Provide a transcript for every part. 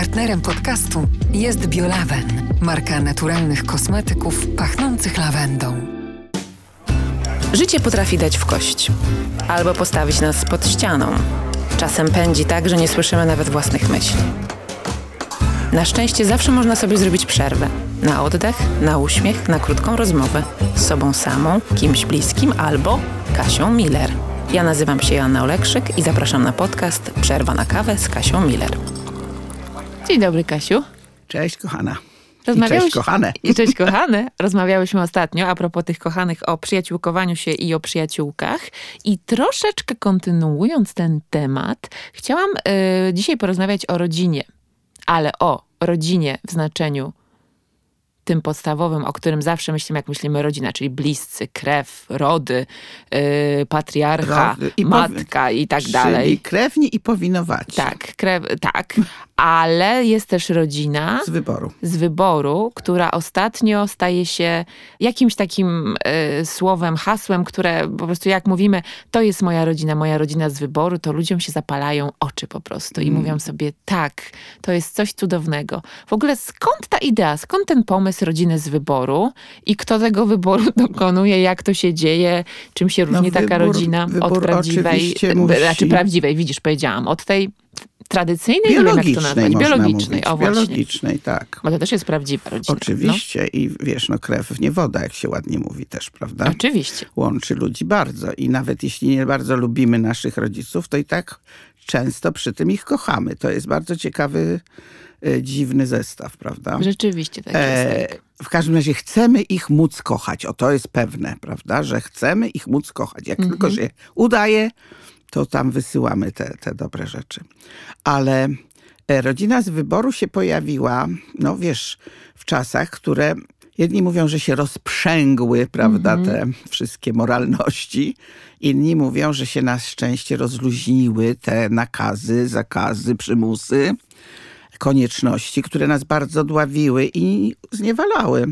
Partnerem podcastu jest Biolaven, marka naturalnych kosmetyków pachnących lawendą. Życie potrafi dać w kość albo postawić nas pod ścianą. Czasem pędzi tak, że nie słyszymy nawet własnych myśli. Na szczęście zawsze można sobie zrobić przerwę. Na oddech, na uśmiech, na krótką rozmowę z sobą samą, kimś bliskim albo Kasią Miller. Ja nazywam się Joanna Olekszyk i zapraszam na podcast Przerwa na kawę z Kasią Miller. Dzień dobry, Kasiu. Cześć, kochana. Rozmawiałeś... I cześć, kochane. I cześć, kochane. Rozmawiałyśmy ostatnio a propos tych kochanych o przyjaciółkowaniu się i o przyjaciółkach. I troszeczkę kontynuując ten temat, chciałam y, dzisiaj porozmawiać o rodzinie, ale o rodzinie w znaczeniu tym podstawowym, o którym zawsze myślimy, jak myślimy rodzina, czyli bliscy, krew, rody, yy, patriarcha, Rody i matka i tak Czyli dalej. krewni i powinowaci. Tak, krew, tak. Ale jest też rodzina Z wyboru. z wyboru, która ostatnio staje się jakimś takim e, słowem, hasłem, które po prostu jak mówimy, to jest moja rodzina, moja rodzina z wyboru, to ludziom się zapalają oczy po prostu i mówią sobie, tak, to jest coś cudownego. W ogóle skąd ta idea, skąd ten pomysł rodziny z wyboru i kto tego wyboru dokonuje, jak to się dzieje, czym się różni taka wybór- rodzina od prawdziwej, e, musi- znaczy prawdziwej, widzisz, powiedziałam, od tej tradycyjnej, nie wiem jak to Biologicznej nazwać, biologicznej, o właśnie. Biologicznej, tak. Bo to też jest prawdziwa rodzina. Oczywiście i wiesz, no krew nie woda, jak się ładnie mówi też, prawda? No, oczywiście. Łączy ludzi bardzo i nawet jeśli nie bardzo lubimy naszych rodziców, to i tak często przy tym ich kochamy. To jest bardzo ciekawy, e, dziwny zestaw, prawda? Rzeczywiście tak jest. E, Tak. w każdym razie chcemy ich móc kochać. O to jest pewne, prawda? Że chcemy ich móc kochać. Jak Mhm. tylko się udaje, to tam wysyłamy te, te dobre rzeczy. Ale e, rodzina z wyboru się pojawiła, no wiesz, w czasach, które jedni mówią, że się rozprzęgły, prawda, Mhm. te wszystkie moralności. Inni mówią, że się na szczęście rozluźniły te nakazy, zakazy, przymusy konieczności, które nas bardzo dławiły i zniewalały.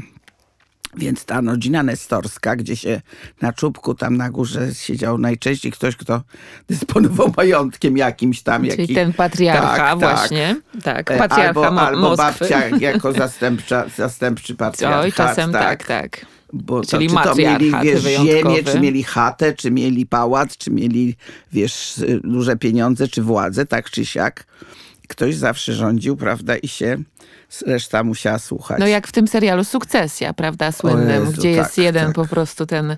Więc ta rodzina nestorska, gdzie się na czubku tam na górze siedział najczęściej ktoś, kto dysponował majątkiem jakimś tam. Czyli jaki- ten patriarcha Tak, tak. właśnie. Tak, E, patriarcha albo, albo babcia jako zastępcza, zastępczy patriarchat. Oj, czasem tak, tak. Bo to, Czyli czy to mieli, wiesz, ziemię, czy mieli chatę, czy mieli pałac, czy mieli, wiesz, y, duże pieniądze, czy władzę, tak czy siak. Ktoś zawsze rządził, prawda, i się reszta musiała słuchać. No jak w tym serialu Sukcesja, prawda, słynnym, Jezu, gdzie jest tak, jeden tak. po prostu ten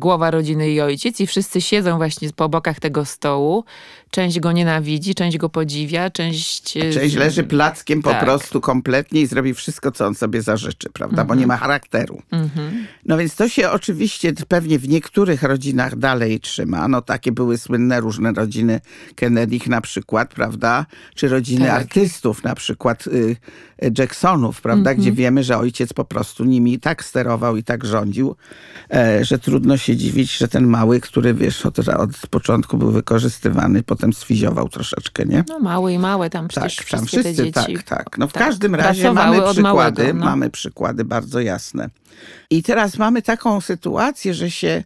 głowa rodziny i ojciec i wszyscy siedzą właśnie po bokach tego stołu. Część go nienawidzi, część go podziwia, część... e, Część leży plackiem po Tak. prostu kompletnie i zrobi wszystko, co on sobie zażyczy, prawda? Bo nie ma charakteru. Mhm. No więc to się oczywiście pewnie w niektórych rodzinach dalej trzyma. No takie były słynne różne rodziny Kennedych na przykład, prawda? Czy rodziny Tak. artystów, na przykład y, Jacksonów, prawda? Gdzie wiemy, że ojciec po prostu nimi tak sterował i tak rządził, e, że trudno się dziwić, że ten mały, który wiesz, od, od początku był wykorzystywany, potem sfiziował troszeczkę, nie? No małe i małe tam Tak, przecież tam wszystkie te wszyscy, dzieci. tak, tak. No w tak, każdym razie mamy przykłady, małego, no. mamy przykłady bardzo jasne. I teraz mamy taką sytuację, że się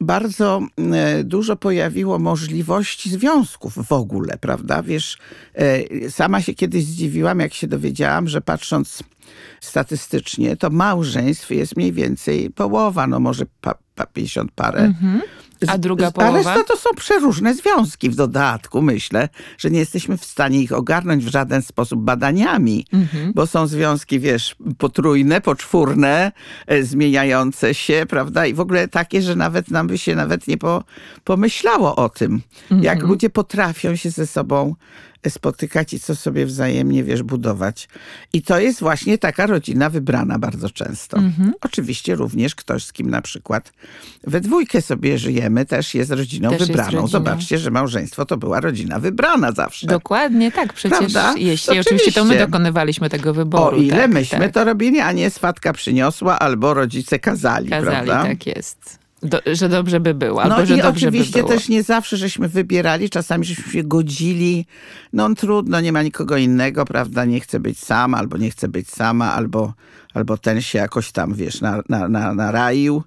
bardzo e, dużo pojawiło możliwości związków w ogóle, prawda? Wiesz, e, sama się kiedyś zdziwiłam, jak się dowiedziałam, że patrząc statystycznie, to małżeństw jest mniej więcej połowa, no może 50 parę. A druga Z- połowa? reszta to są przeróżne związki. W dodatku myślę, że nie jesteśmy w stanie ich ogarnąć w żaden sposób badaniami, Mhm. bo są związki, wiesz, potrójne, poczwórne, e, zmieniające się, prawda? I w ogóle takie, że nawet nam by się nawet nie po, pomyślało o tym, Mhm. jak ludzie potrafią się ze sobą spotykać i co sobie wzajemnie, wiesz, budować. I to jest właśnie taka rodzina wybrana bardzo często. Mhm. Oczywiście również ktoś, z kim na przykład we dwójkę sobie żyjemy, też jest rodziną Też jest wybraną. rodziną. Zobaczcie, że małżeństwo to była rodzina wybrana zawsze. Dokładnie tak, przecież Prawda? jeśli oczywiście to my Oczywiście. dokonywaliśmy tego wyboru. o ile tak, myśmy tak. to robili, a nie swatka przyniosła albo rodzice kazali, Kazali, prawda? tak jest. Do, że dobrze by było, albo No że i dobrze oczywiście by też nie zawsze żeśmy wybierali, czasami żeśmy się godzili. No trudno, nie ma nikogo innego, prawda? Nie chce być sam, albo nie chce być sama, albo, albo ten się jakoś tam, wiesz, na, na, na, naraił.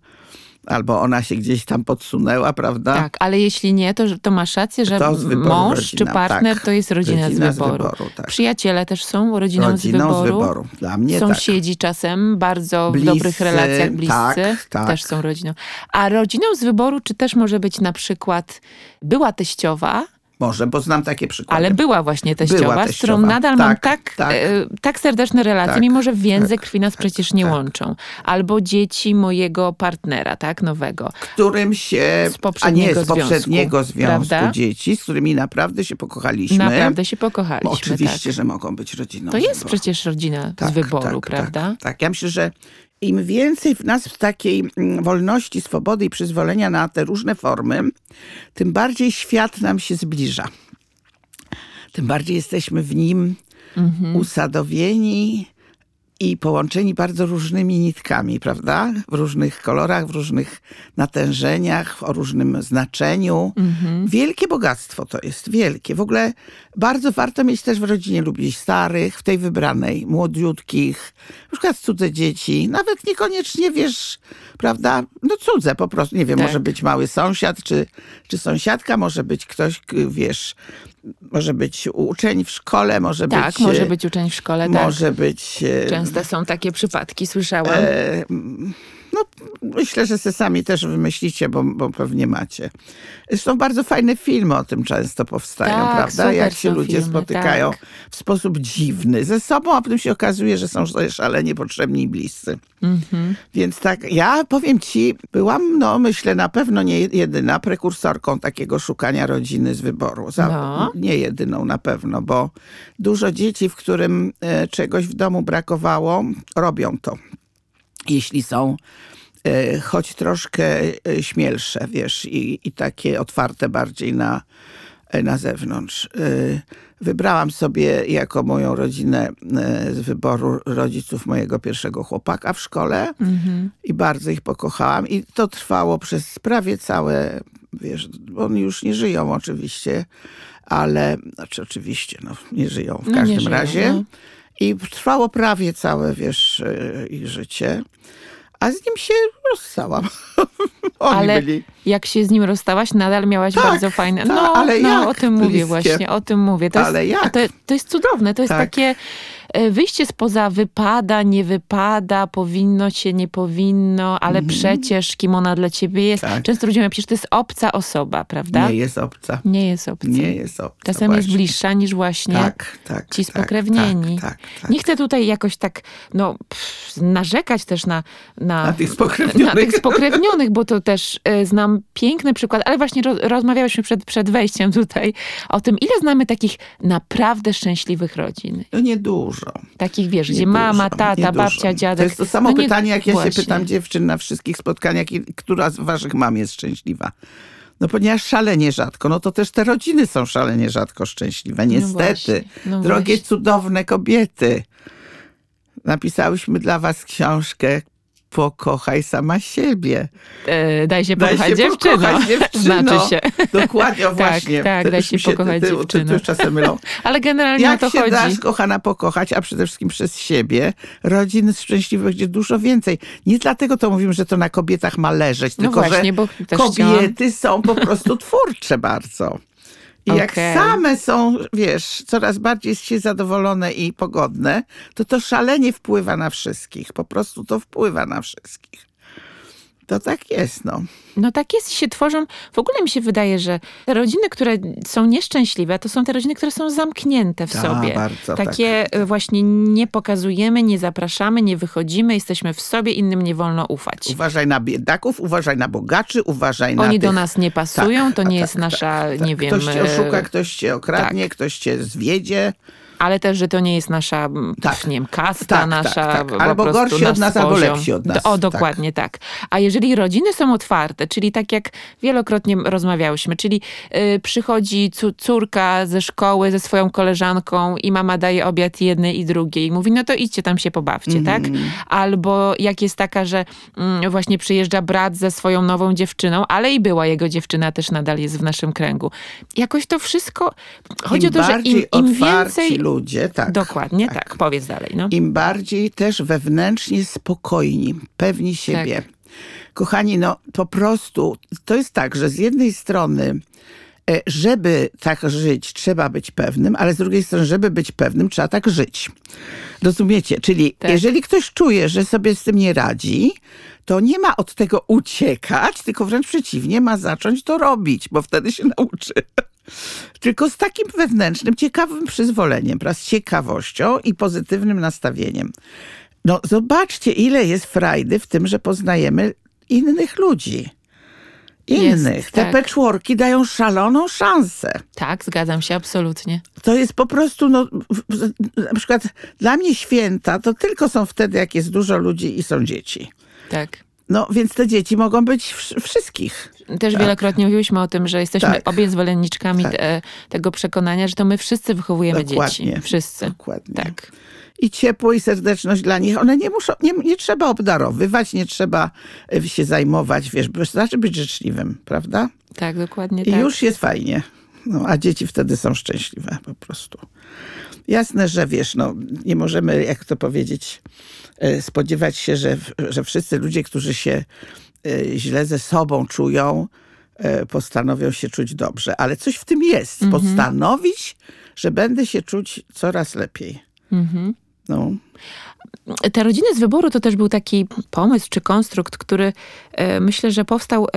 Albo ona się gdzieś tam podsunęła, prawda? Tak, ale jeśli nie, to, to masz rację, że wyboru mąż rodzina, czy partner tak. to jest rodzina, Rodzina z z wyboru. wyboru, tak. Przyjaciele też są rodziną, Rodziną z, wyboru. z wyboru. Dla mnie tak. Sąsiedzi czasem bardzo Bliscy, w dobrych relacjach bliscy tak, tak. też są rodziną. A rodziną z wyboru, czy też może być na przykład była teściowa, Może, bo znam takie przykłady. ale była właśnie teściowa, Była z którą teściowa. nadal mam Tak, tak, tak. e, tak serdeczne relacje, Tak, mimo że więzy tak, krwi nas przecież nie tak. łączą. Albo dzieci mojego partnera, tak, nowego. którym się, Z a poprzedniego nie z poprzedniego związku, związku, dzieci, z którymi naprawdę się pokochaliśmy. Naprawdę się pokochaliśmy. Oczywiście, tak. że mogą być rodziną. To jest wyboru. przecież rodzina Tak, z wyboru, tak, prawda? Tak, tak, ja myślę, że im więcej w nas w takiej mm, wolności, swobody i przyzwolenia na te różne formy, tym bardziej świat nam się zbliża. Tym bardziej jesteśmy w nim Mhm. usadowieni i połączeni bardzo różnymi nitkami, prawda? W różnych kolorach, w różnych natężeniach, o różnym znaczeniu. Mhm. Wielkie bogactwo to jest, wielkie. W ogóle bardzo warto mieć też w rodzinie lubić starych, w tej wybranej, młodziutkich, na przykład cudze dzieci, nawet niekoniecznie, wiesz, prawda, no cudze po prostu, nie wiem, Tak. może być mały sąsiad, czy, czy sąsiadka, może być ktoś, wiesz, może być uczeń w szkole, może Tak, być... może e, być uczeń w szkole, tak. Może być... e, Często są takie przypadki, słyszałam. E, no, myślę, że se sami też wymyślicie, bo, bo pewnie macie. Zresztą bardzo fajne filmy o tym często powstają, Tak, prawda? Jak się są ludzie filmy, spotykają tak. w sposób dziwny ze sobą, a potem się okazuje, że są sobie szalenie potrzebni i bliscy. Mhm. Więc tak, ja powiem ci, byłam, no myślę, na pewno nie jedyna prekursorką takiego szukania rodziny z wyboru. Za, No. Nie jedyną na pewno, bo dużo dzieci, w którym e, czegoś w domu brakowało, robią to. Jeśli są e, choć troszkę e, śmielsze, wiesz, i, i takie otwarte bardziej na, e, na zewnątrz. Wybrałam sobie jako moją rodzinę z wyboru rodziców mojego pierwszego chłopaka w szkole i bardzo ich pokochałam. I to trwało przez prawie całe, wiesz, oni już nie żyją oczywiście, ale, znaczy oczywiście, no nie żyją w No, każdym żyją, razie. no. I trwało prawie całe, wiesz, e, ich życie. A z nim się rozstałam. Oni Ale byli. jak się z nim rozstałaś, nadal miałaś Tak, bardzo fajne. tak, no, ale no jak o tym mówię bliskie. właśnie, o tym mówię. To Ale jest, jak? To, to jest cudowne, to jest Tak. takie e, wyjście spoza wypada, nie wypada, powinno się, nie powinno, ale przecież kim ona dla ciebie jest. Mhm. Tak. Często ludzie mówią, przecież to jest obca osoba, prawda? Nie jest obca. Nie jest obca. Nie jest obca. Czasem jest właśnie. bliższa niż właśnie Tak, tak. ci tak, spokrewnieni. Tak, tak, tak. Nie chcę tutaj jakoś tak no, pff, narzekać też na, na, Na tych spokrewnionych. na tych spokrewnionych, bo to też e, znam piękny przykład, ale właśnie ro, rozmawiałyśmy przed, przed wejściem tutaj o tym, ile znamy takich naprawdę szczęśliwych rodzin. No niedużo. Takich, wiesz, gdzie mama, dużo, tata, babcia, dużo. dziadek. To jest to samo No nie- pytanie, jak ja właśnie. się pytam dziewczyn na wszystkich spotkaniach, która z waszych mam jest szczęśliwa. No ponieważ szalenie rzadko, no to też te rodziny są szalenie rzadko szczęśliwe. Niestety. właśnie, no Drogie, właśnie. cudowne kobiety. Napisałyśmy dla was książkę Pokochaj sama siebie. E, daj się Daj pokochać się dziewczyno. pokochać dziewczyno. Znaczy się. Dokładnie, o Tak, właśnie. tak, daj się pokochać dziewczyno. czasem mylą. Ale generalnie Jak o to się chodzi. dasz, kochana, pokochać, a przede wszystkim przez siebie, rodzin szczęśliwych będzie dużo więcej. Nie dlatego to mówimy, że to na kobietach ma leżeć, No tylko właśnie, że kobiety są po prostu twórcze bardzo. I jak Okej. same są, wiesz, coraz bardziej się zadowolone i pogodne, to to szalenie wpływa na wszystkich. Po prostu to wpływa na wszystkich. To tak jest, no. No tak jest, się tworzą. W ogóle mi się wydaje, że te rodziny, które są nieszczęśliwe, to są te rodziny, które są zamknięte w Ta, sobie. bardzo Takie y, właśnie nie pokazujemy, nie zapraszamy, nie wychodzimy, jesteśmy w sobie, innym nie wolno ufać. Uważaj na biedaków, uważaj na bogaczy, uważaj na Oni tych... do nas nie pasują, to Tak, nie tak, jest tak, nasza, tak. nie wiem... Ktoś cię e, oszuka, ktoś cię okradnie, ktoś cię zwiedzie. Ale też, że to nie jest nasza, Tak. tak. nie wiem, kasta Tak, nasza. tak, tak. Albo gorsi od nas, albo poziom. lepsi od nas. O, Tak. dokładnie tak. A jeżeli rodziny są otwarte, czyli tak jak wielokrotnie rozmawiałyśmy, czyli y, przychodzi córka ze szkoły ze swoją koleżanką i mama daje obiad jednej i drugiej i mówi, no to idźcie tam się pobawcie, tak? Albo jak jest taka, że mm, właśnie przyjeżdża brat ze swoją nową dziewczyną, ale i była jego dziewczyna, też nadal jest w naszym kręgu. Jakoś to wszystko, chodzi Im o to, że im, im więcej... ludzie, tak. Dokładnie, tak. Powiedz dalej, no. Im bardziej też wewnętrznie spokojni, pewni siebie. Tak. Kochani, no po prostu to jest tak, że z jednej strony e, żeby tak żyć, trzeba być pewnym, ale z drugiej strony, żeby być pewnym, trzeba tak żyć. Rozumiecie? Czyli Tak. jeżeli ktoś czuje, że sobie z tym nie radzi, to nie ma od tego uciekać, tylko wręcz przeciwnie, ma zacząć to robić, bo wtedy się nauczy. Tylko z takim wewnętrznym, ciekawym przyzwoleniem, wraz z ciekawością i pozytywnym nastawieniem. No zobaczcie, ile jest frajdy w tym, że poznajemy innych ludzi. Innych. Jest, Te tak. patchworki dają szaloną szansę. Tak, zgadzam się, absolutnie. To jest po prostu, no, na przykład dla mnie święta to tylko są wtedy, jak jest dużo ludzi i są dzieci. Tak. No, więc te dzieci mogą być wsz- wszystkich. Też wielokrotnie mówiłyśmy o tym, że jesteśmy Tak. obie zwolenniczkami Tak. e, tego przekonania, że to my wszyscy wychowujemy Dokładnie. dzieci. Wszyscy. Dokładnie. Tak. I ciepło i serdeczność dla nich. One nie muszą, nie, nie trzeba obdarowywać, nie trzeba e, się zajmować, wiesz, wystarczy być życzliwym, prawda? Tak, dokładnie I tak. już jest fajnie. No, a dzieci wtedy są szczęśliwe po prostu. Jasne, że wiesz, no, nie możemy, jak to powiedzieć, e, spodziewać się, że, że wszyscy ludzie, którzy się e, źle ze sobą czują, e, postanowią się czuć dobrze. Ale coś w tym jest. Mhm. Postanowić, że będę się czuć coraz lepiej. Mhm. No. Te rodziny z wyboru to też był taki pomysł czy konstrukt, który e, myślę, że powstał e,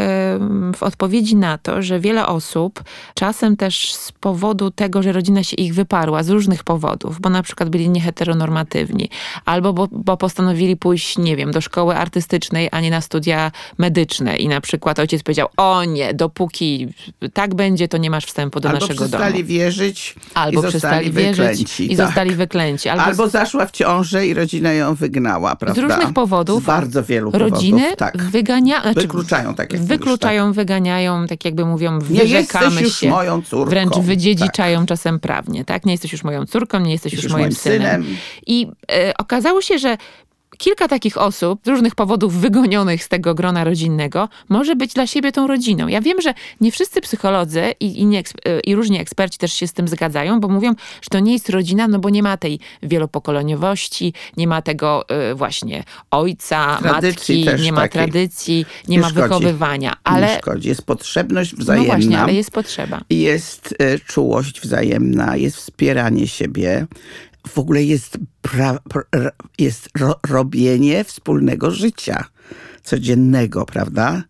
w odpowiedzi na to, że wiele osób czasem też z powodu tego, że rodzina się ich wyparła z różnych powodów, bo na przykład byli nieheteronormatywni, albo bo, bo postanowili pójść, nie wiem, do szkoły artystycznej, a nie na studia medyczne i na przykład ojciec powiedział, o nie, dopóki tak będzie, to nie masz wstępu do Albo naszego przestali domu. wierzyć Albo i zostali przestali wierzyć wyklęci. i tak. zostali wyklęci. Albo, Albo zaszła w ciążę i rodzina ją wygnała, prawda? z różnych powodów Z bardzo wielu rodziny powodów, tak. wygania, znaczy, Wykluczają, tak jak mówisz, Wykluczają, wyganiają, tak jakby mówią, Nie wyrzekamy jesteś już się. moją córką. Wręcz Tak. wydziedziczają czasem prawnie, tak? Nie jesteś już moją córką, nie jesteś, Jesteś już moim moim synem. synem. I e, okazało się, że kilka takich osób z różnych powodów wygonionych z tego grona rodzinnego może być dla siebie tą rodziną. Ja wiem, że nie wszyscy psycholodzy i, i, nie, e, i różni eksperci też się z tym zgadzają, bo mówią, że to nie jest rodzina, no bo nie ma tej wielopokoleniowości, nie ma tego e, właśnie ojca, Tradycji matki, nie ma tradycji, nie, Nie ma szkodzi. wychowywania. Nie Ale szkodzi. Jest potrzebność no wzajemna. właśnie, ale jest potrzeba. Jest e, czułość wzajemna, jest wspieranie siebie. W ogóle jest, pra, pr, r- jest ro, robienie wspólnego życia codziennego, prawda?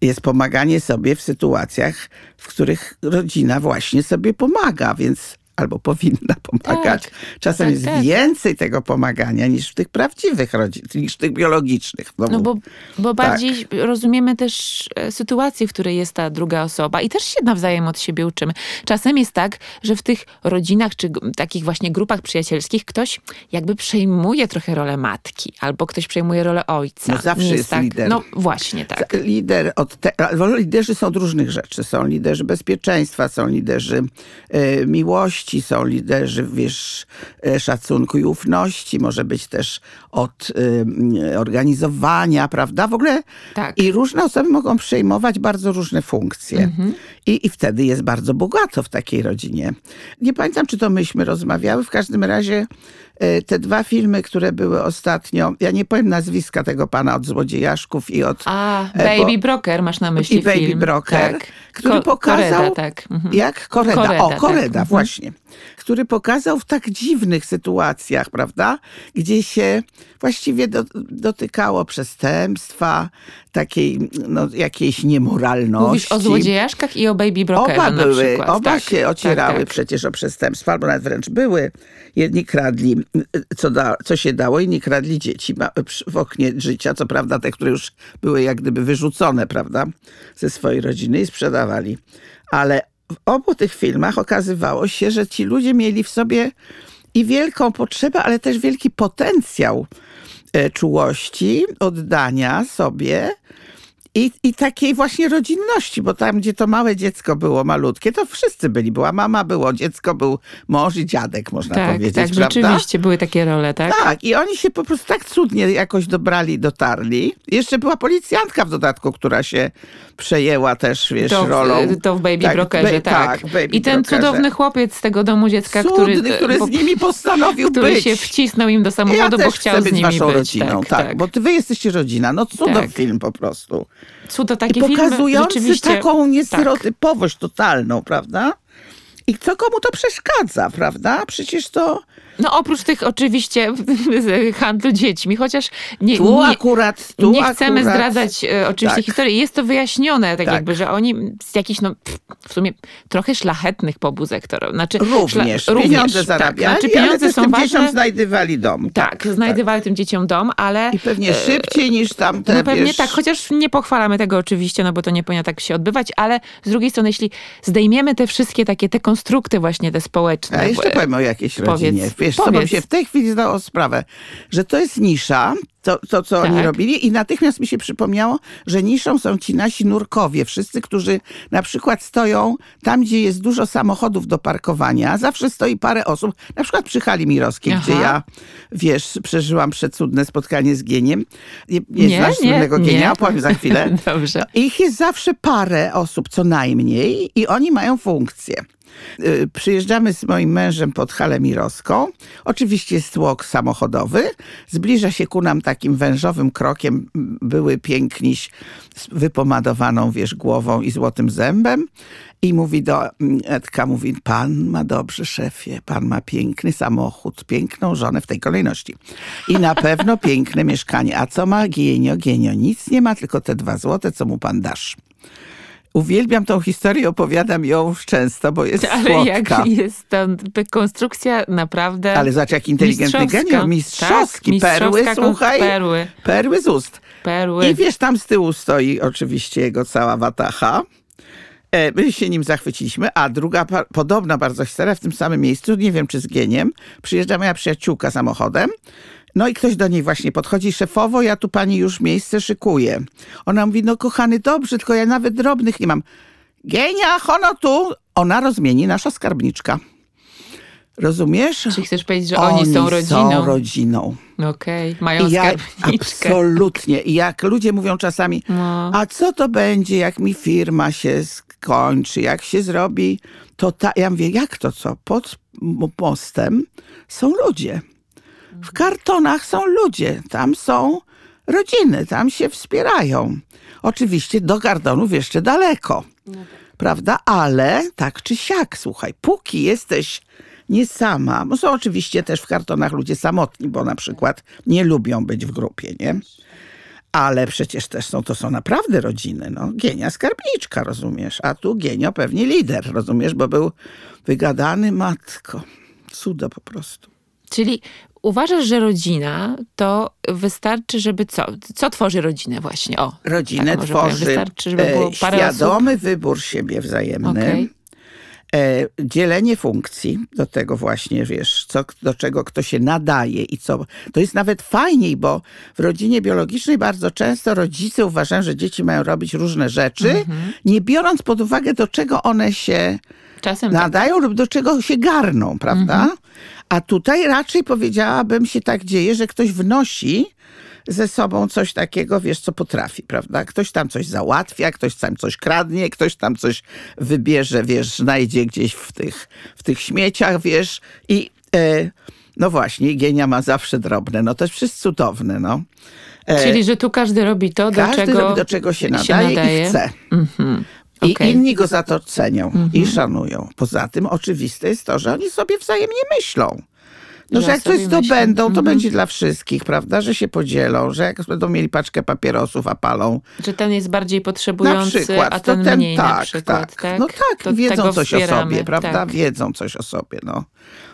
Jest pomaganie sobie w sytuacjach, w których rodzina właśnie sobie pomaga, więc albo powinna pomagać. Tak, Czasem tak, jest tak. więcej tego pomagania niż w tych prawdziwych rodzinach, niż w tych biologicznych. No znowu. bo, bo Tak. bardziej rozumiemy też e, sytuację, w której jest ta druga osoba i też się nawzajem od siebie uczymy. Czasem jest tak, że w tych rodzinach czy takich właśnie grupach przyjacielskich ktoś jakby przejmuje trochę rolę matki albo ktoś przejmuje rolę ojca. No zawsze Nie jest tak, lider. No właśnie tak. Lider od te, liderzy są od różnych rzeczy. Są liderzy bezpieczeństwa, są liderzy e, miłości, są liderzy, wiesz, e, szacunku i ufności. Może być też od e, organizowania, prawda? W ogóle Tak. i różne osoby mogą przejmować bardzo różne funkcje. Mhm. I, I wtedy jest bardzo bogato w takiej rodzinie. Nie pamiętam, czy to myśmy rozmawiały. W każdym razie te dwa filmy, które były ostatnio, ja nie powiem nazwiska tego pana od Złodziejaszków i od A, E, Baby bo- Broker masz na myśli i Baby film. Broker, tak. który Ko- pokazał, Koreda, tak. Mhm. jak Koreda, Koreda, o tak. Koreda, Mhm. właśnie, który pokazał w tak dziwnych sytuacjach, prawda, gdzie się właściwie do, dotykało przestępstwa, takiej no, jakiejś niemoralności. Mówisz o złodziejaszkach i o Baby Brokerze Oba były, przykład. oba tak. się ocierały tak, tak. przecież o przestępstwa, albo nawet wręcz były. Jedni kradli, co, da, co się dało, inni kradli dzieci w oknie życia, co prawda te, które już były jak gdyby wyrzucone, prawda, ze swojej rodziny i sprzedawali. Ale w obu tych filmach okazywało się, że ci ludzie mieli w sobie i wielką potrzebę, ale też wielki potencjał e, czułości, oddania sobie I, I takiej właśnie rodzinności, bo tam, gdzie to małe dziecko było malutkie, to wszyscy byli. Była mama, było dziecko, był mąż i dziadek, można tak, powiedzieć, tak, prawda? rzeczywiście były takie role, tak? Tak, i oni się po prostu tak cudnie jakoś dobrali, dotarli. Jeszcze była policjantka w dodatku, która się przejęła też, wiesz, To w, rolą. to w Baby Tak, Brokerze, tak. tak, Baby I ten Brokerze. cudowny chłopiec z tego domu dziecka, Cudny, który, który bo- z nimi postanowił który być. się wcisnął im do ja samochodu, też bo chciał z być nimi waszą być. rodziną, tak, tak, bo ty, wy jesteście rodzina. No cudo Tak. film po prostu. Cudo, I takie filmy pokazujący rzeczywiście... taką tak. niestereotypowość totalną, prawda? I co komu to przeszkadza, prawda? Przecież to No oprócz tych oczywiście handlu dziećmi, chociaż nie, tu akurat, tu nie chcemy akurat, zdradzać e, oczywiście Tak. historii. Jest to wyjaśnione, tak, Tak. jakby, że oni z jakichś, no pff, w sumie trochę szlachetnych pobudek to. Znaczy, Również, szla- pieniądze tak. zarabiali, Znaczy pieniądze są ważne. dzieciom znajdywali dom. Tak, znajdywali tym dzieciom dom, ale... I pewnie e, szybciej niż tamte, No pewnie wiesz, tak, chociaż nie pochwalamy tego oczywiście, no bo to nie powinno tak się odbywać, ale z drugiej strony, jeśli zdejmiemy te wszystkie takie, te konstrukty właśnie te społeczne. A jeszcze powiem o jakiejś powiedz, rodzinie. Wiesz, co bym powiedz. się w tej chwili zdało sprawę, że to jest nisza, to, to co oni Tak. robili i natychmiast mi się przypomniało, że niszą są ci nasi nurkowie, wszyscy, którzy na przykład stoją tam, gdzie jest dużo samochodów do parkowania, zawsze stoi parę osób, na przykład przy hali mirowskiej, Aha. gdzie ja, wiesz, przeżyłam przecudne spotkanie z Gieniem. Nie, nie, Nie, znasz słynnego nie. Gienia? Opowiem za chwilę. Dobrze. Ich jest zawsze parę osób co najmniej i oni mają funkcję. Y, Przyjeżdżamy z moim mężem pod halę mirowską. Oczywiście jest tłok samochodowy. Zbliża się ku nam takim wężowym krokiem były piękniś z wypomadowaną, wiesz, głową i złotym zębem. I mówi do Edka, mówi, pan ma dobrze, szefie, pan ma piękny samochód, piękną żonę w tej kolejności. I na pewno piękne mieszkanie. A co ma Gienio? Gienio nic nie ma, tylko te dwa złote, co mu pan dasz. Uwielbiam tą historię, opowiadam ją już często, bo jest Ale słodka. jak jest ta konstrukcja naprawdę Ale zobacz, jak inteligentny geniusz, mistrzowski, Tak, perły, słuchaj, Perły, perły z ust. perły. I wiesz, tam z tyłu stoi oczywiście jego cała watacha. E, My się nim zachwyciliśmy, a druga podobna bardzo historia w tym samym miejscu, nie wiem czy z geniem, przyjeżdża moja przyjaciółka samochodem, no i ktoś do niej właśnie podchodzi, szefowo, ja tu pani już miejsce szykuję. Ona mówi, no kochany, dobrze, tylko ja nawet drobnych nie mam. Genia, hono tu! Ona rozmieni nasza skarbniczka. Rozumiesz? Czyli chcesz powiedzieć, że oni, są rodziną. są rodziną. Okej, mają I ja, skarbniczkę. absolutnie. I jak ludzie mówią czasami, No. a co to będzie, jak mi firma się skończy, jak się zrobi, to ta... Ja mówię, jak to co? Pod mostem są ludzie. W kartonach są ludzie. Tam są rodziny. Tam się wspierają. Oczywiście do gardonów jeszcze daleko. Prawda? Ale tak czy siak, słuchaj, póki jesteś nie sama, bo są oczywiście też w kartonach ludzie samotni, bo na przykład nie lubią być w grupie, nie? Ale przecież też są, to są naprawdę rodziny. No. Gienia skarbniczka, rozumiesz? A tu Gienio pewnie lider, rozumiesz? Bo był wygadany matko. Cudo po prostu. Czyli uważasz, że rodzina to wystarczy, żeby co? Co tworzy rodzinę właśnie? O, Rodzinę tak powiem. tworzy Wystarczy, żeby było e, parę świadomy wybór siebie wzajemny. Okej. E, dzielenie funkcji, do tego właśnie, wiesz, co, do czego kto się nadaje i co. To jest nawet fajniej, bo w rodzinie biologicznej bardzo często rodzice uważają, że dzieci mają robić różne rzeczy, Mhm. nie biorąc pod uwagę, do czego one się. Czasem tak. nadają lub do czego się garną, prawda? A tutaj raczej powiedziałabym się tak dzieje, że ktoś wnosi ze sobą coś takiego, wiesz, co potrafi, prawda? Ktoś tam coś załatwia, ktoś tam coś kradnie, ktoś tam coś wybierze, wiesz, znajdzie gdzieś w tych, w tych śmieciach, wiesz, i e, no właśnie, Gienia ma zawsze drobne, no to jest wszystko cudowne, no. E, Czyli, że tu każdy robi to, do każdy czego robi do czego się nadaje, i chce. Mhm. I Okej. inni go za to cenią i szanują. Poza tym oczywiste jest to, że oni sobie wzajemnie myślą. No, Że jak coś zdobędą, to Mhm. będzie dla wszystkich, prawda? Że się podzielą, że jak będą mieli paczkę papierosów, a palą. Że ten jest bardziej Na potrzebujący, przykład, a to ten, ten mniej na tak, przykład, tak. tak? No tak, To wiedzą coś o wspieramy, sobie, prawda? tak. Wiedzą coś o sobie, no.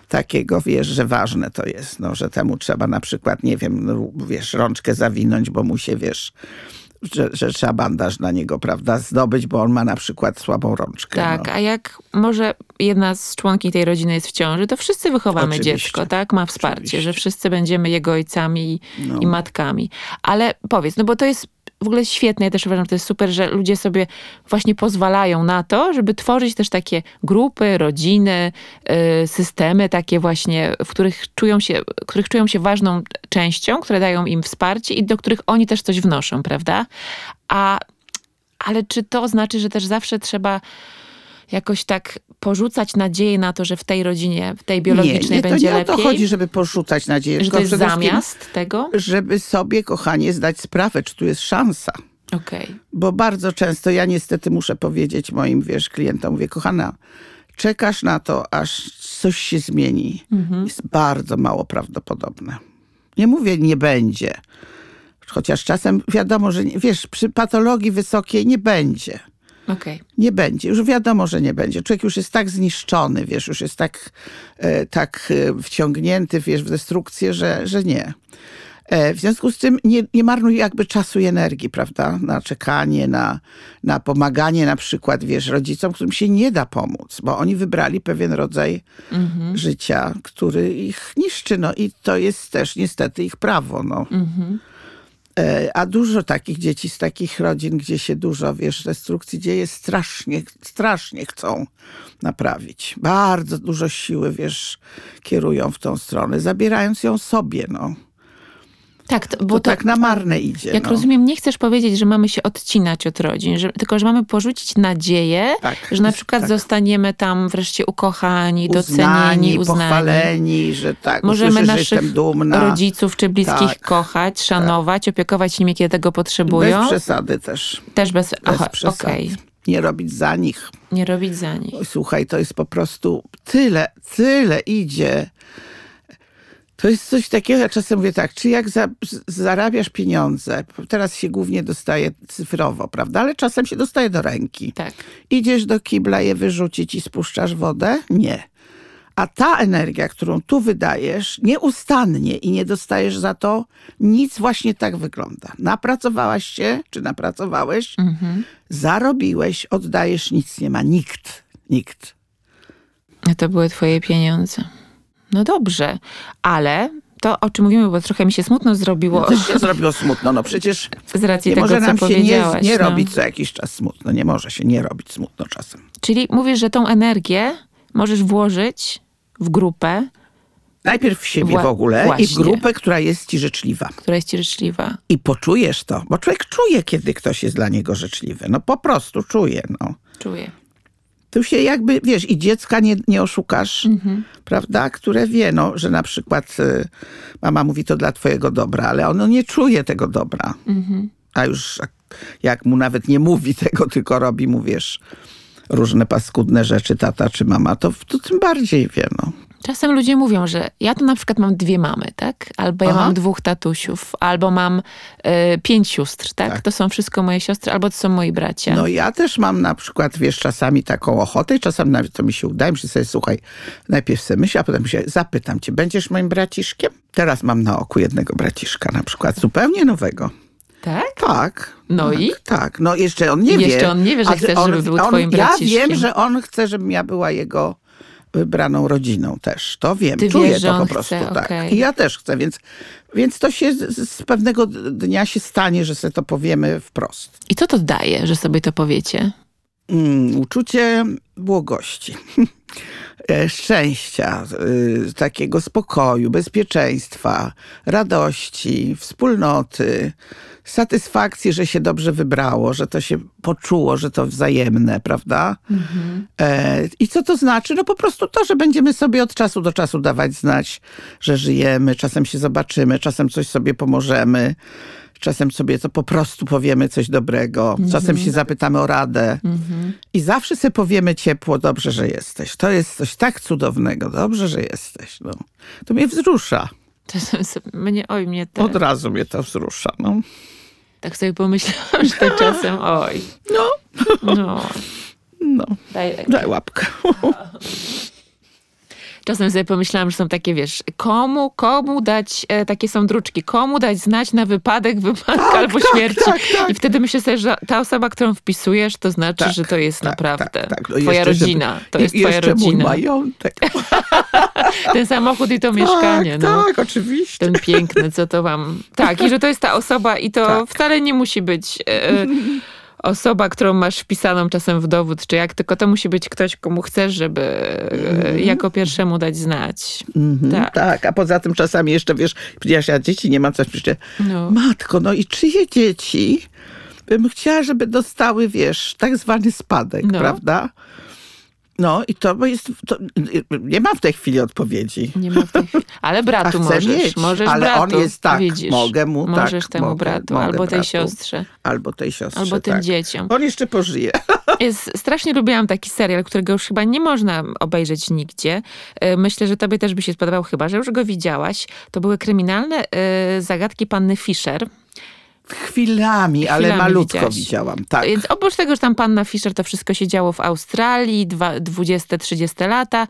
Takiego, wiesz, że ważne to jest, no, że temu trzeba na przykład, nie wiem, no, wiesz, rączkę zawinąć, bo mu się, wiesz, że, że trzeba bandaż na niego, prawda, zdobyć, bo on ma na przykład słabą rączkę. Tak, no. a jak może jedna z członki tej rodziny jest w ciąży, to wszyscy wychowamy Oczywiście. dziecko, tak? Ma wsparcie, Oczywiście. że wszyscy będziemy jego ojcami i, No. i matkami. Ale powiedz, no bo to jest w ogóle świetne. Ja też uważam, że to jest super, że ludzie sobie właśnie pozwalają na to, żeby tworzyć też takie grupy, rodziny, y, systemy takie właśnie, w których czują się, których czują się ważną częścią, które dają im wsparcie i do których oni też coś wnoszą, prawda? A, ale czy to znaczy, że też zawsze trzeba jakoś tak porzucać nadzieję na to, że w tej rodzinie, w tej biologicznej nie, nie, to będzie nie o lepiej? to chodzi, żeby porzucać nadzieję. że to jest zamiast tego? Żeby sobie, kochanie, zdać sprawę, czy tu jest szansa. Okej. Bo bardzo często ja niestety muszę powiedzieć moim, wiesz, klientom, mówię, kochana, czekasz na to, aż coś się zmieni. Jest bardzo mało prawdopodobne. Nie mówię, nie będzie. Chociaż czasem wiadomo, że, nie, wiesz, przy patologii wysokiej nie będzie. Okej. Nie będzie. Już wiadomo, że nie będzie. Człowiek już jest tak zniszczony, wiesz, już jest tak, e, tak e, wciągnięty, wiesz, w destrukcję, że, że nie. E, w związku z tym nie, nie marnuj jakby czasu i energii, prawda? Na czekanie, na, na pomaganie na przykład, wiesz, rodzicom, którym się nie da pomóc, bo oni wybrali pewien rodzaj życia, który ich niszczy. No i to jest też niestety ich prawo, no. E, A dużo takich dzieci z takich rodzin, gdzie się dużo, wiesz, destrukcji dzieje, strasznie, strasznie chcą naprawić. Bardzo dużo siły, wiesz, kierują w tą stronę, zabierając ją sobie, no. Tak, to, Bo bo to, tak na marne idzie. jak no. rozumiem, nie chcesz powiedzieć, że mamy się odcinać od rodzin, że, tylko że mamy porzucić nadzieję, Tak, że na przykład tak. zostaniemy tam wreszcie ukochani, docenieni, Uznani, pochwaleni, że tak, Możemy usłyszę, naszych rodziców czy bliskich Tak, kochać, szanować, opiekować nimi, kiedy tego potrzebują. Bez przesady też. Też bez... Bez Aha, przesady. okej. Nie robić za nich. Nie robić za nich. Słuchaj, to jest po prostu tyle, tyle idzie. To jest coś takiego, ja czasem mówię tak, czy jak za, zarabiasz pieniądze, teraz się głównie dostaje cyfrowo, prawda, ale czasem się dostaje do ręki. Tak. Idziesz do kibla je wyrzucić i spuszczasz wodę? Nie. A ta energia, którą tu wydajesz, nieustannie i nie dostajesz za to nic, właśnie tak wygląda. Napracowałaś się, czy napracowałeś, zarobiłeś, oddajesz, nic nie ma. Nikt. Nikt. A to były twoje pieniądze. No dobrze, ale to, o czym mówimy, bo trochę mi się smutno zrobiło Coś się zrobiło smutno. No przecież z racji nie tego, może nam się nie, nie no. robić co jakiś czas smutno. Nie może się nie robić smutno czasem. Czyli mówisz, że tą energię możesz włożyć w grupę, Najpierw w siebie Wła- w ogóle i w właśnie. grupę, która jest ci życzliwa. która jest ci życzliwa. I poczujesz to, bo człowiek czuje, kiedy ktoś jest dla niego życzliwy. No po prostu czuje. No. Czuję. Tu się jakby, wiesz, i dziecka nie, nie oszukasz, prawda? Które wie, no, że na przykład y, mama mówi to dla twojego dobra, ale ono nie czuje tego dobra. A już jak, jak mu nawet nie mówi tego, tylko robi mu, wiesz, różne paskudne rzeczy, tata czy mama, to, to tym bardziej wie, no. Czasem ludzie mówią, że ja to na przykład mam dwie mamy, tak? Albo ja Aha. mam dwóch tatusiów, albo mam e, pięć sióstr, tak? Tak. To są wszystko moje siostry, albo to są moi bracia. No ja też mam na przykład, wiesz, czasami taką ochotę i czasem nawet to mi się udaje, myślę sobie, słuchaj, najpierw sobie myślę, a potem się zapytam cię, będziesz moim braciszkiem? Teraz mam na oku jednego braciszka na przykład, zupełnie nowego. Tak? Tak. No tak, i? Tak, no jeszcze on nie I wie. jeszcze on nie wie, że chcesz, on- żeby był on, twoim Ja braciszkiem. wiem, że on chce, żebym ja była jego wybraną rodziną też. To wiem, Ty czuję wiesz, to po prostu. chce, tak. okej. I ja też chcę, więc, więc to się z, z pewnego dnia się stanie, że sobie to powiemy wprost. I co to daje, że sobie to powiecie? Mm, uczucie błogości, e, szczęścia, y, takiego spokoju, bezpieczeństwa, radości, wspólnoty, satysfakcji, że się dobrze wybrało, że to się poczuło, że to wzajemne, prawda? E, I co to znaczy? No po prostu to, że będziemy sobie od czasu do czasu dawać znać, że żyjemy, czasem się zobaczymy, czasem coś sobie pomożemy. Czasem sobie to po prostu powiemy coś dobrego, czasem się zapytamy o radę i zawsze sobie powiemy ciepło, dobrze, że jesteś. To jest coś tak cudownego, dobrze, że jesteś. No. To mnie wzrusza. Sobie- mnie, oj, mnie też. Od razu mnie to wzrusza. No. Tak sobie pomyślałam, że to czasem, oj. No, No, no. daj, Daj łapkę. Czasem sobie pomyślałam, że są takie, wiesz, komu, komu dać, e, takie są druczki, komu dać znać na wypadek, wypadku albo tak, śmierci. tak, tak. I wtedy myślę sobie, że ta osoba, którą wpisujesz, to znaczy, Tak, że to jest tak, naprawdę tak, tak. No twoja jeszcze, rodzina. To jest twoja rodzina. majątek. Ten samochód i to mieszkanie. Tak, no. tak, oczywiście. Ten piękny, co to wam... Tak, i że to jest ta osoba i to Tak. wcale nie musi być e, osoba, którą masz wpisaną czasem w dowód, czy jak, tylko to musi być ktoś, komu chcesz, żeby e, jako pierwszemu dać znać. Mhm, Tak. tak. a poza tym czasami jeszcze, wiesz, przecież ja dzieci nie mam, coś przecież, No. matko, no i czyje dzieci bym chciała, żeby dostały, wiesz, tak zwany spadek, No. prawda? No i to jest, to, nie mam w tej chwili odpowiedzi. Nie ma w tej chwili. Ale bratu możesz. mieć, możesz ale bratu, on jest tak, widzisz. mogę mu, tak, Możesz temu mogę, bratu, mogę albo tej bratu. siostrze, Albo tej siostrze, albo tym tak. dzieciom. On jeszcze pożyje. Jest, strasznie lubiłam taki serial, którego już chyba nie można obejrzeć nigdzie. E, Myślę, że tobie też by się spodobał, chyba że już go widziałaś. To były kryminalne e, zagadki panny Fisher. Chwilami, ale Chwilami malutko widziałaś. widziałam, tak. Więc oprócz tego, że tam panna Fisher, to wszystko się działo w Australii, dwa- 20-30 lata.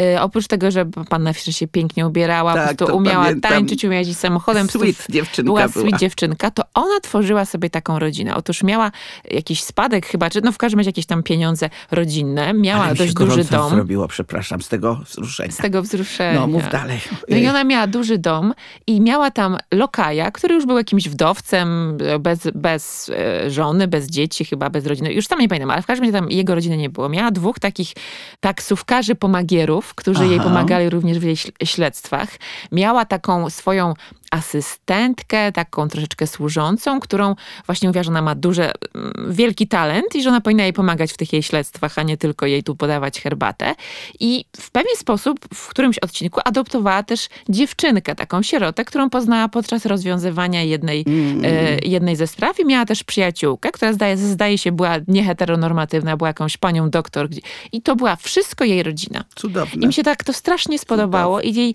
E, oprócz tego, że panna Fisher się pięknie ubierała, Tak, po umiała pamiętam. tańczyć, umiała jeździć samochodem. Sweet dziewczynka była była. sweet dziewczynka, to ona tworzyła sobie taką rodzinę. Otóż miała jakiś spadek chyba, czy no w każdym razie jakieś tam pieniądze rodzinne, miała Ale dość duży dom. zrobiło, przepraszam, z tego wzruszenia. Z tego wzruszenia. No, mów dalej. No i ona miała duży dom i miała tam lokaja, który już był jakimś wdowcem, e, bez, bez e, żony, bez dzieci, chyba bez rodziny. Już tam nie pamiętam, ale w każdym razie tam jego rodziny nie było. Miała dwóch takich taksówkarzy pomagierów, którzy jej Aha. pomagali również w jej śl- śledztwach. Miała taką swoją asystentkę, taką troszeczkę służącą, którą właśnie mówiła, że ona ma duże, mm, wielki talent i że ona powinna jej pomagać w tych jej śledztwach, a nie tylko jej tu podawać herbatę. I w pewien sposób w którymś odcinku adoptowała też dziewczynkę, taką sierotę, którą poznała podczas rozwiązywania jednej, e, jednej ze spraw i miała też przyjaciółkę, która zdaje, zdaje się była nieheteronormatywna, była jakąś panią doktor. I to była wszystko jej rodzina. Cudowne. I mi się tak to strasznie spodobało. I jej,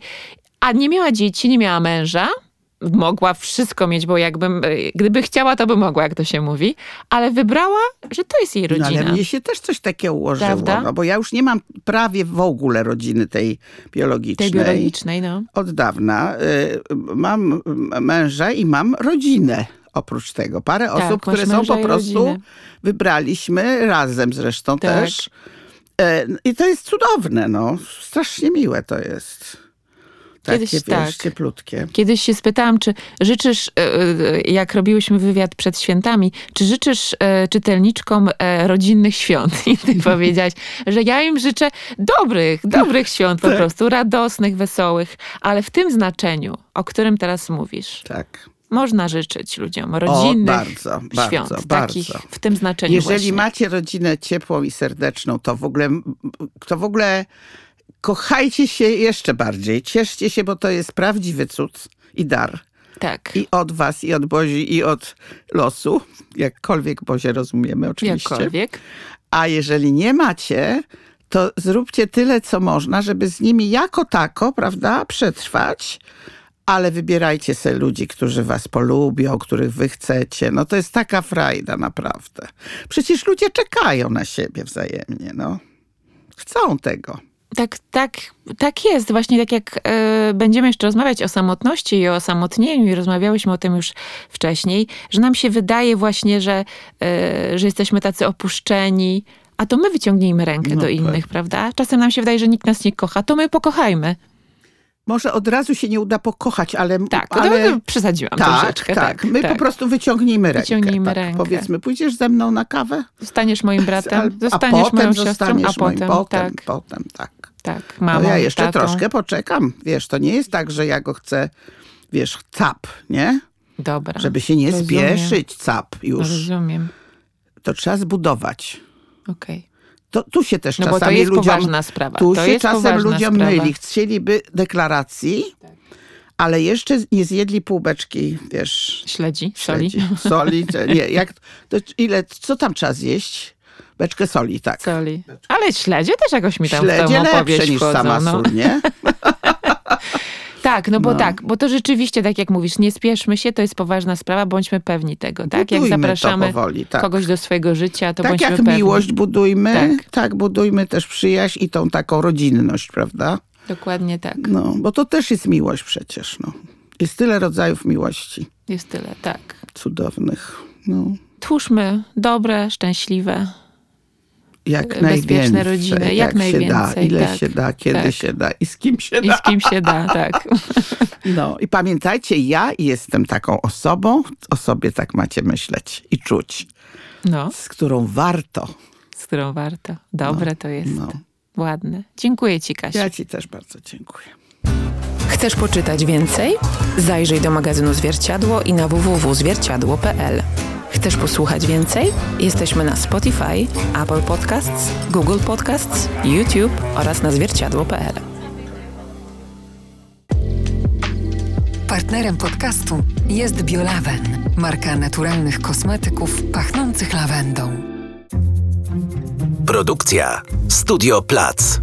a nie miała dzieci, nie miała męża. Mogła wszystko mieć, bo jakbym, e, gdyby chciała, to by mogła, jak to się mówi. Ale wybrała, że to jest jej No, rodzina. ale mnie się też coś takiego ułożyło, Prawda? no bo ja już nie mam prawie w ogóle rodziny tej biologicznej. tej biologicznej, no. Od dawna. Y, Mam męża i mam rodzinę. Oprócz tego parę Tak, osób, które są po prostu, wybraliśmy razem zresztą Tak. też. E, I to jest cudowne, no. Strasznie miłe to jest. Takie, Kiedyś wiesz, tak. cieplutkie. Kiedyś się spytałam, czy życzysz, e, e, jak robiłyśmy wywiad przed świętami, czy życzysz e, czytelniczkom rodzinnych świąt? I ty powiedziałaś, że ja im życzę dobrych, dobrych świąt po Tak. prostu, radosnych, wesołych, ale w tym znaczeniu, o którym teraz mówisz, Tak. można życzyć ludziom rodzinnych bardzo, świąt, bardzo, takich bardzo. w tym znaczeniu Jeżeli właśnie. macie rodzinę ciepłą i serdeczną, to w ogóle, to w ogóle kochajcie się jeszcze bardziej. Cieszcie się, bo to jest prawdziwy cud i dar. Tak, I od was, i od Bozi, i od losu. Jakkolwiek Bozie rozumiemy oczywiście. jakkolwiek. A jeżeli nie macie, to zróbcie tyle, co można, żeby z nimi jako tako, prawda, przetrwać. Ale wybierajcie sobie ludzi, którzy was polubią, których wy chcecie. No to jest taka frajda, naprawdę. Przecież ludzie czekają na siebie wzajemnie, no. Chcą tego. Tak, tak, tak jest. Właśnie tak jak e, będziemy jeszcze rozmawiać o samotności i o osamotnieniu i rozmawiałyśmy o tym już wcześniej, że nam się wydaje właśnie, że, e, że jesteśmy tacy opuszczeni, a to my wyciągnijmy rękę No do tak. innych, prawda? Czasem nam się wydaje, że nikt nas nie kocha, to my pokochajmy. Może od razu się nie uda pokochać, ale... Tak, ale... przesadziłam Tak, troszeczkę. tak. My po prostu wyciągnijmy rękę. Wyciągnijmy tak. rękę. Powiedzmy, pójdziesz ze mną na kawę? Zostaniesz moim bratem, zostaniesz a potem moją siostrą, zostaniesz a moim, potem, potem, tak, potem, tak. tak, mamą, no ja jeszcze tatą. troszkę poczekam. Wiesz, to nie jest tak, że ja go chcę, wiesz, cap, nie? Dobra, Żeby się nie Rozumiem. spieszyć, cap już. rozumiem, To trzeba zbudować. okej. To, tu się też No bo to czasami jest ludziom... poważna sprawa. Tu to się czasem ludziom sprawa. myli. Chcieliby deklaracji, ale jeszcze nie zjedli pół beczki, wiesz... Śledzi, soli. śledzi. Soli, nie, jak, to ile, co tam trzeba zjeść? Beczkę soli, tak. Soli. Ale śledzie też jakoś mi tam w Śledzie tą opowieść lepsze niż wchodzą. sama no. sól, nie? Tak, no bo No. tak, bo to rzeczywiście, tak jak mówisz, nie spieszmy się, to jest poważna sprawa, bądźmy pewni tego, tak? Jak Budujmy to zapraszamy powoli, tak. kogoś do swojego życia, to tak bądźmy jak pewni. miłość budujmy, tak. Tak. budujmy też przyjaźń i tą taką rodzinność, prawda? Dokładnie tak. No, bo to też jest miłość przecież. No. Jest tyle rodzajów miłości Jest tyle, tak. cudownych. No, Twórzmy dobre, szczęśliwe. Jak Bezpieczne najwięcej. rodziny, jak jak się da, najwięcej, ile tak, się da, kiedy tak. się da i z kim się I da. z kim się da, tak. No i pamiętajcie, ja jestem taką osobą, o sobie tak macie myśleć i czuć, No, z którą warto. z którą warto. Dobre to jest. No. Ładne. Dziękuję ci, Kasiu. Ja ci też bardzo dziękuję. Chcesz poczytać więcej? Zajrzyj do magazynu Zwierciadło i na www.zwierciadło.pl. Chcesz posłuchać więcej? Jesteśmy na Spotify, Apple Podcasts, Google Podcasts, YouTube oraz na zwierciadło.pl. Partnerem podcastu jest Biolawen, marka naturalnych kosmetyków pachnących lawendą. Produkcja Studio Plac.